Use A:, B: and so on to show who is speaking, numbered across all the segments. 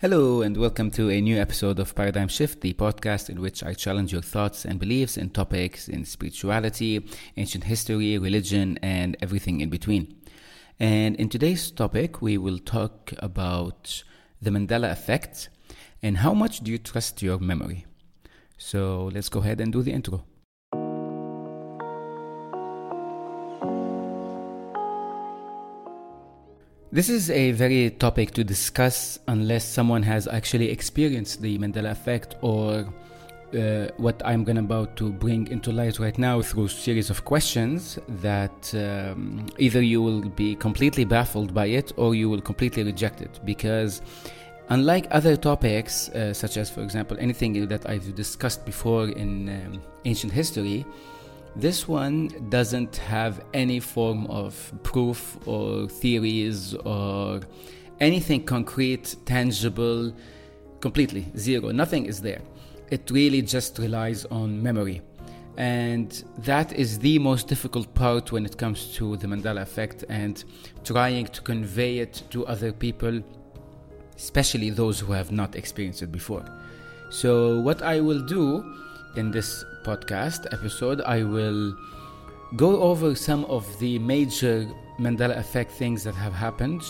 A: Hello, and welcome to a new episode of Paradigm Shift, the podcast in which I challenge your thoughts and beliefs in topics in spirituality, ancient history, religion, and everything in between. And in today's topic, we will talk about the Mandela effect and how much do you trust your memory. So let's go ahead and do the intro. This is a very topic to discuss unless someone has actually experienced the Mandela effect or uh, what I'm going about to bring into light right now through a series of questions that um, either you will be completely baffled by it or you will completely reject it. Because unlike other topics uh, such as for example anything that I've discussed before in um, ancient history this one doesn't have any form of proof or theories or anything concrete, tangible, completely zero. Nothing is there. It really just relies on memory. And that is the most difficult part when it comes to the Mandela effect and trying to convey it to other people, especially those who have not experienced it before. So, what I will do in this podcast episode, I will go over some of the major Mandela effect things that have happened.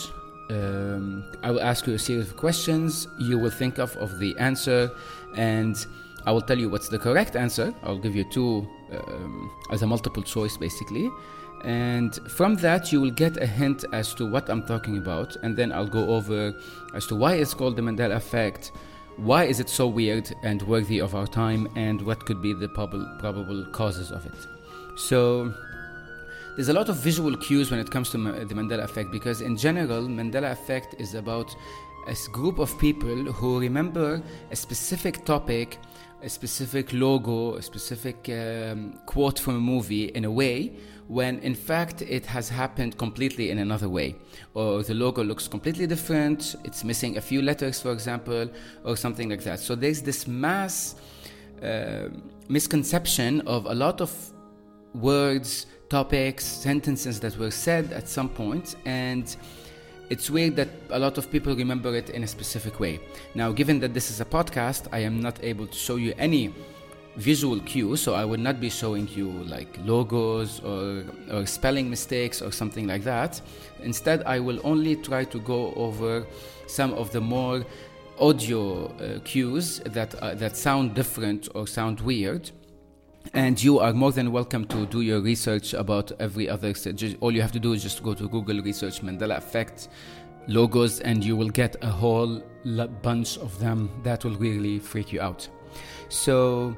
A: Um, I will ask you a series of questions. You will think of, of the answer, and I will tell you what's the correct answer. I'll give you two um, as a multiple choice, basically. And from that, you will get a hint as to what I'm talking about, and then I'll go over as to why it's called the Mandela effect why is it so weird and worthy of our time, and what could be the prob- probable causes of it? So, there's a lot of visual cues when it comes to the Mandela effect because, in general, Mandela effect is about a group of people who remember a specific topic, a specific logo, a specific um, quote from a movie in a way when in fact it has happened completely in another way. Or the logo looks completely different, it's missing a few letters, for example, or something like that. So there's this mass uh, misconception of a lot of words, topics, sentences that were said at some point, and it's weird that a lot of people remember it in a specific way. Now, given that this is a podcast, I am not able to show you any visual cues so i will not be showing you like logos or, or spelling mistakes or something like that. Instead i will only try to go over some of the more audio uh, cues that uh, that sound different or sound weird. And you are more than welcome to do your research about every other all you have to do is just go to google research mandela effect logos and you will get a whole bunch of them that will really freak you out. So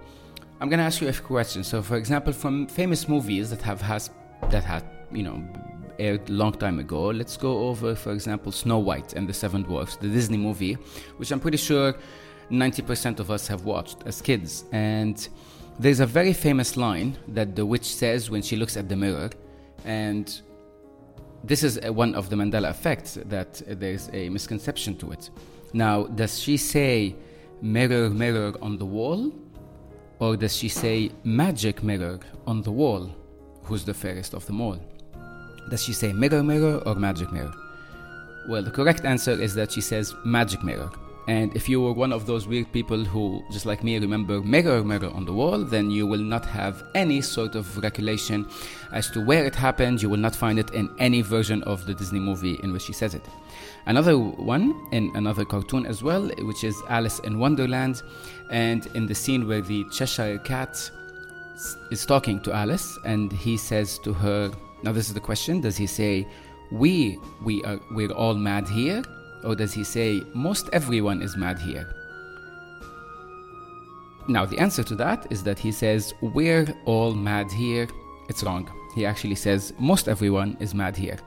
A: I'm gonna ask you a question. So, for example, from famous movies that have has that had you know aired a long time ago, let's go over, for example, Snow White and the Seven Dwarfs, the Disney movie, which I'm pretty sure 90% of us have watched as kids. And there's a very famous line that the witch says when she looks at the mirror, and this is uh, one of the Mandela effects that there's a misconception to it. Now, does she say mirror, mirror on the wall? Or does she say magic mirror on the wall? Who's the fairest of them all? Does she say mirror, mirror, or magic mirror? Well, the correct answer is that she says magic mirror. And if you were one of those weird people who, just like me, remember mirror, mirror on the wall, then you will not have any sort of recollection as to where it happened. You will not find it in any version of the Disney movie in which she says it. Another one in another cartoon as well, which is Alice in Wonderland, and in the scene where the Cheshire Cat is talking to Alice, and he says to her, "Now this is the question: Does he say, we we are we're all mad here?" Or does he say, most everyone is mad here? Now, the answer to that is that he says, we're all mad here. It's wrong. He actually says, most everyone is mad here.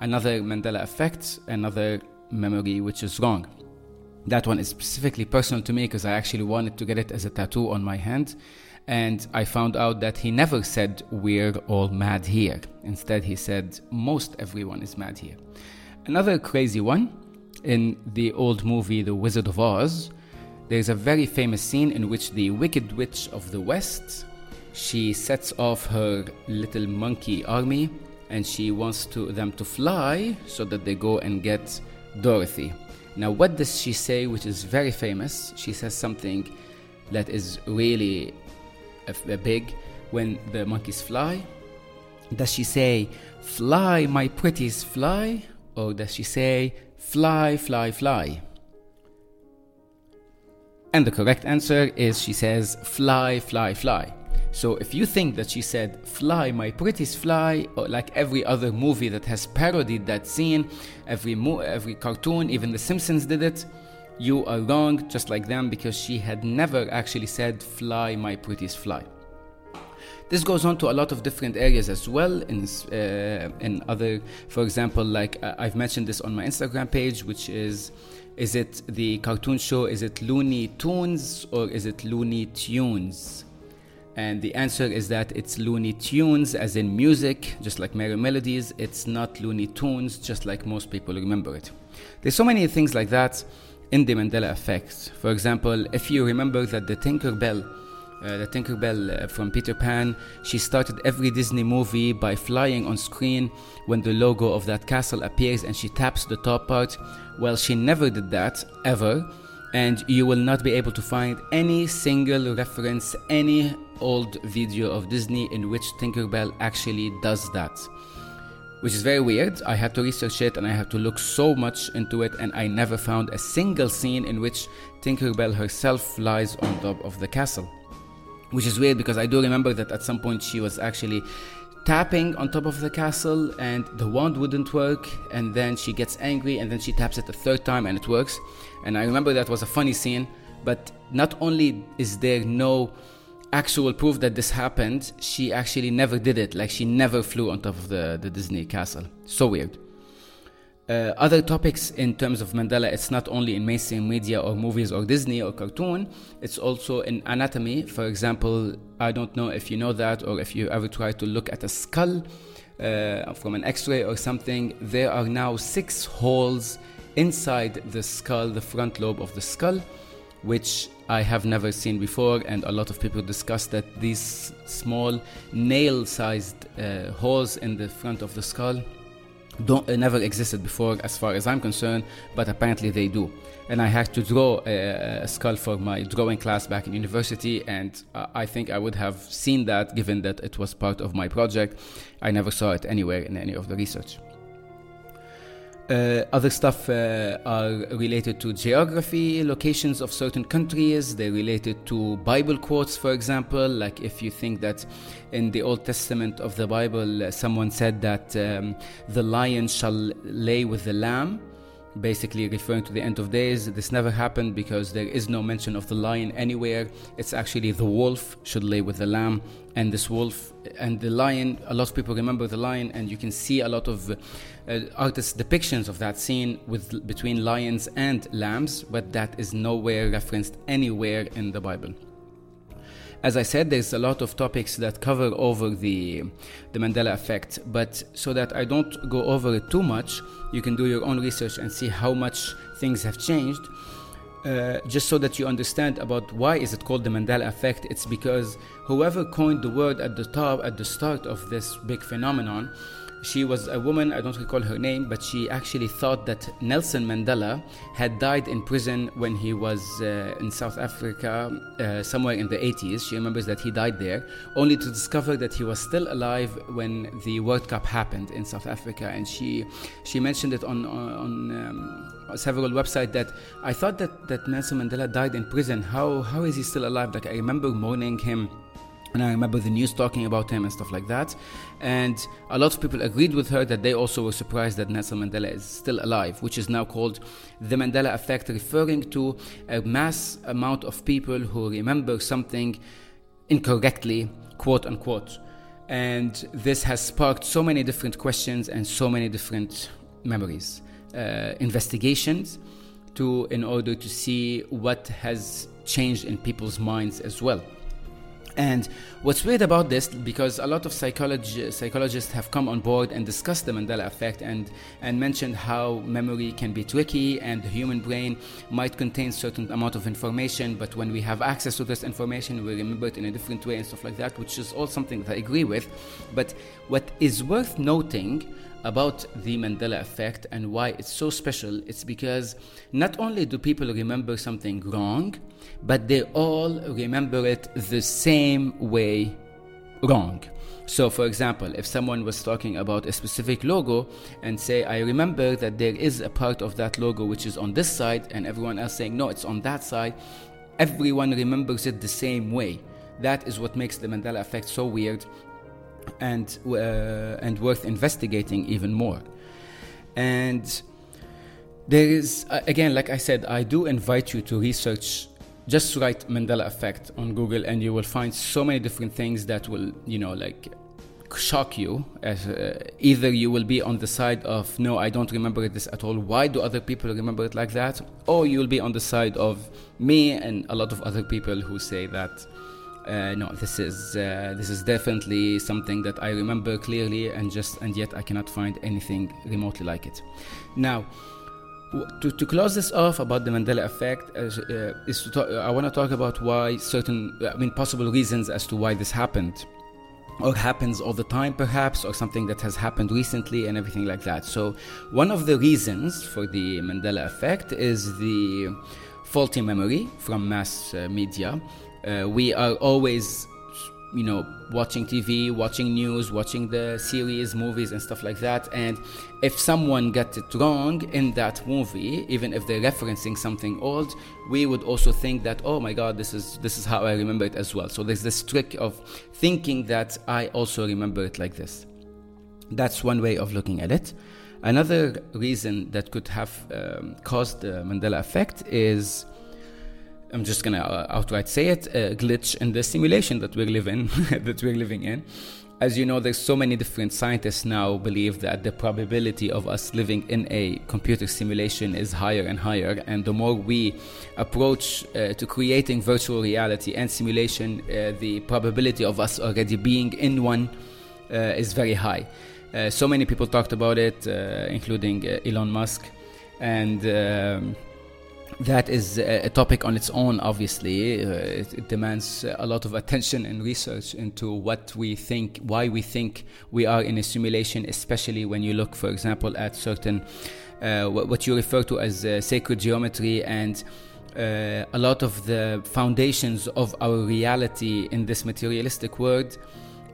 A: Another Mandela effect, another memory which is wrong. That one is specifically personal to me because I actually wanted to get it as a tattoo on my hand. And I found out that he never said, We're all mad here. Instead, he said, Most everyone is mad here. Another crazy one in the old movie The Wizard of Oz, there's a very famous scene in which the Wicked Witch of the West she sets off her little monkey army and she wants to them to fly so that they go and get Dorothy. Now, what does she say, which is very famous? She says something that is really a, big when the monkeys fly. Does she say, Fly, my pretties, fly? Or does she say, Fly, fly, fly? And the correct answer is she says, Fly, fly, fly. So if you think that she said, Fly, my pretties fly, like every other movie that has parodied that scene, every, mo- every cartoon, even The Simpsons did it, you are wrong, just like them, because she had never actually said, Fly, my pretties fly. This goes on to a lot of different areas as well. In uh, in other, for example, like uh, I've mentioned this on my Instagram page, which is, is it the cartoon show? Is it Looney Tunes or is it Looney Toons? And the answer is that it's Looney Tunes, as in music, just like Merrie Melodies. It's not Looney Toons, just like most people remember it. There's so many things like that in the Mandela effect. For example, if you remember that the Tinker Bell, uh, the Tinker Bell uh, from Peter Pan, she started every Disney movie by flying on screen when the logo of that castle appears and she taps the top part. Well, she never did that, ever and you will not be able to find any single reference, any old video of Disney in which Tinkerbell actually does that. Which is very weird. I had to research it and I had to look so much into it, and I never found a single scene in which Tinkerbell herself flies on top of the castle. Which is weird because I do remember that at some point she was actually tapping on top of the castle and the wand wouldn't work and then she gets angry and then she taps it a third time and it works. And i remember that was a funny scene but not only is there no actual proof that this happened she actually never did it. Like she never flew on top of the, the disney castle. So weird uh, other topics in terms of Mandela, it's not only in mainstream media or movies or Disney or cartoon, it's also in anatomy. For example, I don't know if you know that or if you ever try to look at a skull uh, from an x ray or something. There are now six holes inside the skull, the front lobe of the skull, which I have never seen before, and a lot of people discuss that these small nail sized uh, holes in the front of the skull don't uh, never existed before as far as I'm concerned, but apparently they do. And I had to draw a, a skull for my drawing class back in university, and uh, I think I would have seen that given that it was part of my project. I never saw it anywhere in any of the research. Uh, other stuff uh, are related to geography, locations of certain countries. They're related to Bible quotes, for example. Like if you think that in the Old Testament of the Bible, uh, someone said that um, the lion shall lay with the lamb basically referring to the end of days. This never happened because there is no mention of the lion anywhere. It's actually the wolf should lay with the lamb, and this wolf and the lion. A lot of people remember the lion, and you can see a lot of uh, artists' depictions of that scene with between lions and lambs, but that is nowhere referenced anywhere in the Bible as I said, there's a lot of topics that cover over the the Mandela effect. But so that I don't go over it too much, you can do your own research and see how much things have changed. Uh, just so that you understand about why is it called the Mandela effect, it's because whoever coined the word at the top, at the start of this big phenomenon, she was a woman, I don't recall her name, but she actually thought that Nelson Mandela had died in prison when he was uh, in South Africa, uh, somewhere in the 80s. She remembers that he died there, only to discover that he was still alive when the World Cup happened in South Africa. And she, she mentioned it on, on um, several websites that I thought that, that Nelson Mandela died in prison. How, how is he still alive? Like, I remember mourning him and I remember the news talking about him and stuff like that. And a lot of people agreed with her that they also were surprised that Nelson Mandela is still alive, which is now called the Mandela effect, referring to a mass amount of people who remember something incorrectly, quote unquote. And this has sparked so many different questions and so many different memories, uh, investigations to in order to see what has changed in people's minds as well. And what's weird about this, because a lot of psychologists have come on board and discussed the Mandela effect and, and mentioned how memory can be tricky and the human brain might contain certain amount of information, but when we have access to this information, we remember it in a different way and stuff like that, which is all something that I agree with. But what is worth noting about the Mandela effect and why it's so special, it's because not only do people remember something wrong, but they all remember it the same way wrong. So, for example, if someone was talking about a specific logo and say, I remember that there is a part of that logo which is on this side, and everyone else saying, no, it's on that side, everyone remembers it the same way. That is what makes the Mandela effect so weird and, uh, and worth investigating even more. And there is, uh, again, like I said, I do invite you to research. Just write Mandela effect on Google, and you will find so many different things that will, you know, like shock you as uh, either you will be on the side of no i don't remember this at all why do other people remember it like that or you will be on the side of me and a lot of other people who say that uh, no, this is uh, this is definitely something that I remember clearly, and just and yet I cannot find anything remotely like it. Now, to, to close this off about the Mandela effect, uh, is to talk, I want to talk about why certain, I mean, possible reasons as to why this happened. Or happens all the time, perhaps, or something that has happened recently, and everything like that. So, one of the reasons for the Mandela effect is the faulty memory from mass uh, media uh, we are always you know watching tv watching news watching the series movies and stuff like that. And if someone gets it wrong in that movie even if they're referencing something old we would also think that oh my god this is this is how i remember it as well. So there's this trick of thinking that i also remember it like this. That's one way of looking at it. Another reason that could have um, caused the mandela effect is I'm just gonna uh, outright say it, a glitch in the simulation that we're living that we're living in. As you know, there's so many different scientists now believe that the probability of us living in a computer simulation is higher and higher, and the more we approach uh, to creating virtual reality and simulation, uh, the probability of us already being in one uh, is very high. Uh, so many people talked about it, uh, including Elon Musk, and. Um, that is a topic on its own obviously. Uh, it, it, demands a lot of attention and research into what we think why we think we are in a simulation especially when you look for example at certain uh, what you refer to as uh, sacred geometry and uh, a lot of the foundations of our reality in this materialistic world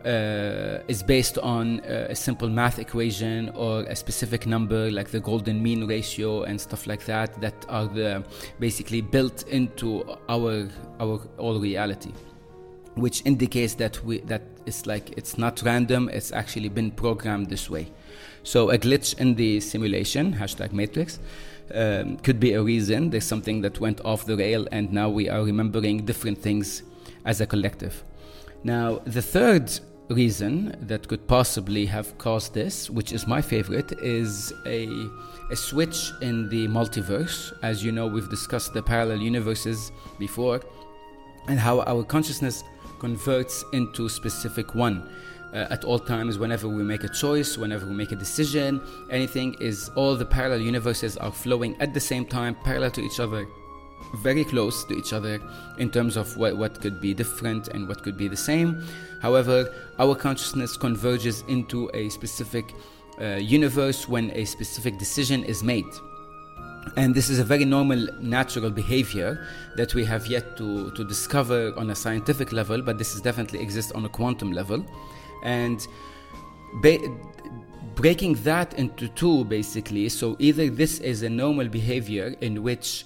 A: uh, is based on uh, a simple math equation or a specific number like the golden mean ratio and stuff like that that are the, basically built into our our all reality. Which indicates that we that it's like it's not random it's actually been programmed this way. So a glitch in the simulation hashtag matrix um, could be a reason. There's something that went off the rail and now we are remembering different things as a collective. Now the third reason that could possibly have caused this, which is my favorite, is a, a switch in the multiverse. As you know, we've discussed the parallel universes before and how our consciousness converts into specific one. Uh, at all times, whenever we make a choice, whenever we make a decision, anything is all the parallel universes are flowing at the same time, parallel to each other very close to each other in terms of what, what could be different and what could be the same. However, our consciousness converges into a specific uh, universe when a specific decision is made. And this is a very normal, natural behavior that we have yet to, to discover on a scientific level, but this is definitely exists on a quantum level. And ba- breaking that into two, basically, so either this is a normal behavior in which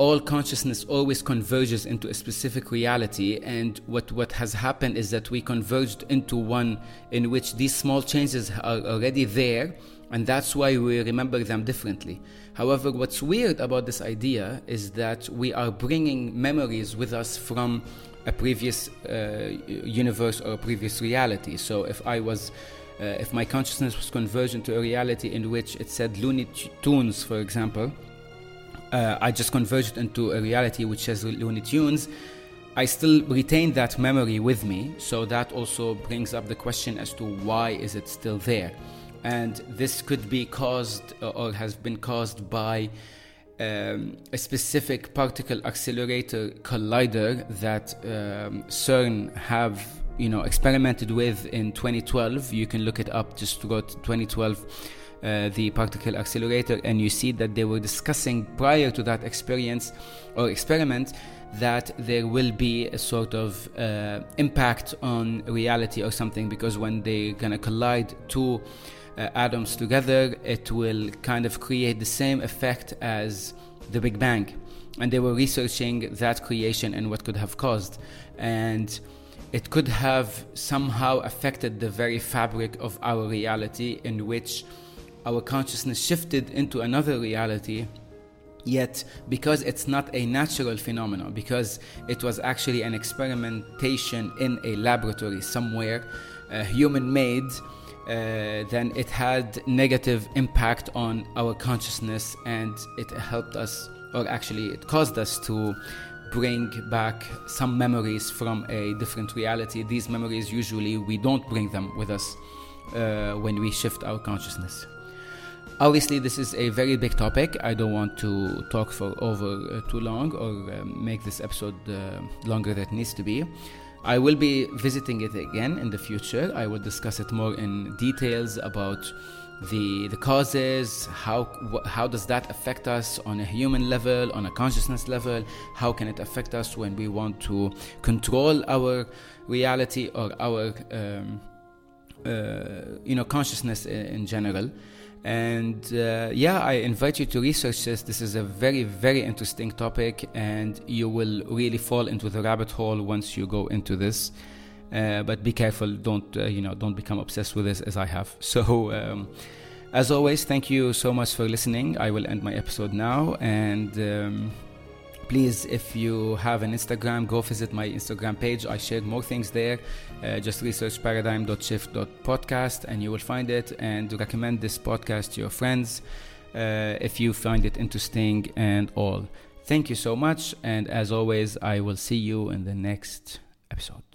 A: all consciousness always converges into a specific reality and what, what has happened is that we converged into one in which these small changes are already there and that's why we remember them differently. However what's weird about this idea is that we are bringing memories with us from a previous uh, universe or a previous reality. So if i was uh, if my consciousness was converged into a reality in which it said Looney Tunes, for example, uh, I just converged into a reality which has Looney Tunes, I still retain that memory with me. So that also brings up the question as to why is it still there, and this could be caused uh, or has been caused by. Um, a specific particle accelerator collider that um, CERN have you know experimented with in 2012 you can look it up just wrote 2012 uh, the particle accelerator, and you see that they were discussing prior to that experience or experiment that there will be a sort of uh, impact on reality or something because when they're gonna collide two uh, atoms together, it will kind of create the same effect as the Big Bang. And they were researching that creation and what could have caused. And it could have somehow affected the very fabric of our reality in which our consciousness shifted into another reality Yet, because it's not a natural phenomenon, because it was actually an experimentation in a laboratory somewhere, uh, human made, uh, then it had negative impact on our consciousness and it helped us, or actually, it caused us to bring back some memories from a different reality. These memories, usually, we don't bring them with us uh, when we shift our consciousness. Obviously, this is a very big topic. I don't want to talk for over uh, too long or um, make this episode uh, longer than it needs to be. I will be visiting it again in the future. I will discuss it more in details about the the causes, how how does that affect us on a human level, on a consciousness level? How can it affect us when we want to control our reality or our um, uh, you know consciousness in, in general? And uh, yeah, I invite you to research this. This is a very, very interesting topic, and you will really fall into the rabbit hole once you go into this. Uh, but be careful; don't uh, you know? Don't become obsessed with this as I have. So, um, as always, thank you so much for listening. I will end my episode now, and. Um, please if you have an instagram go visit my instagram page. I share more things there. Uh, just research paradigm.shift.podcast and you will find it. And recommend this podcast to your friends uh, if you find it interesting and all. Thank you so much. And as always i will see you in the next episode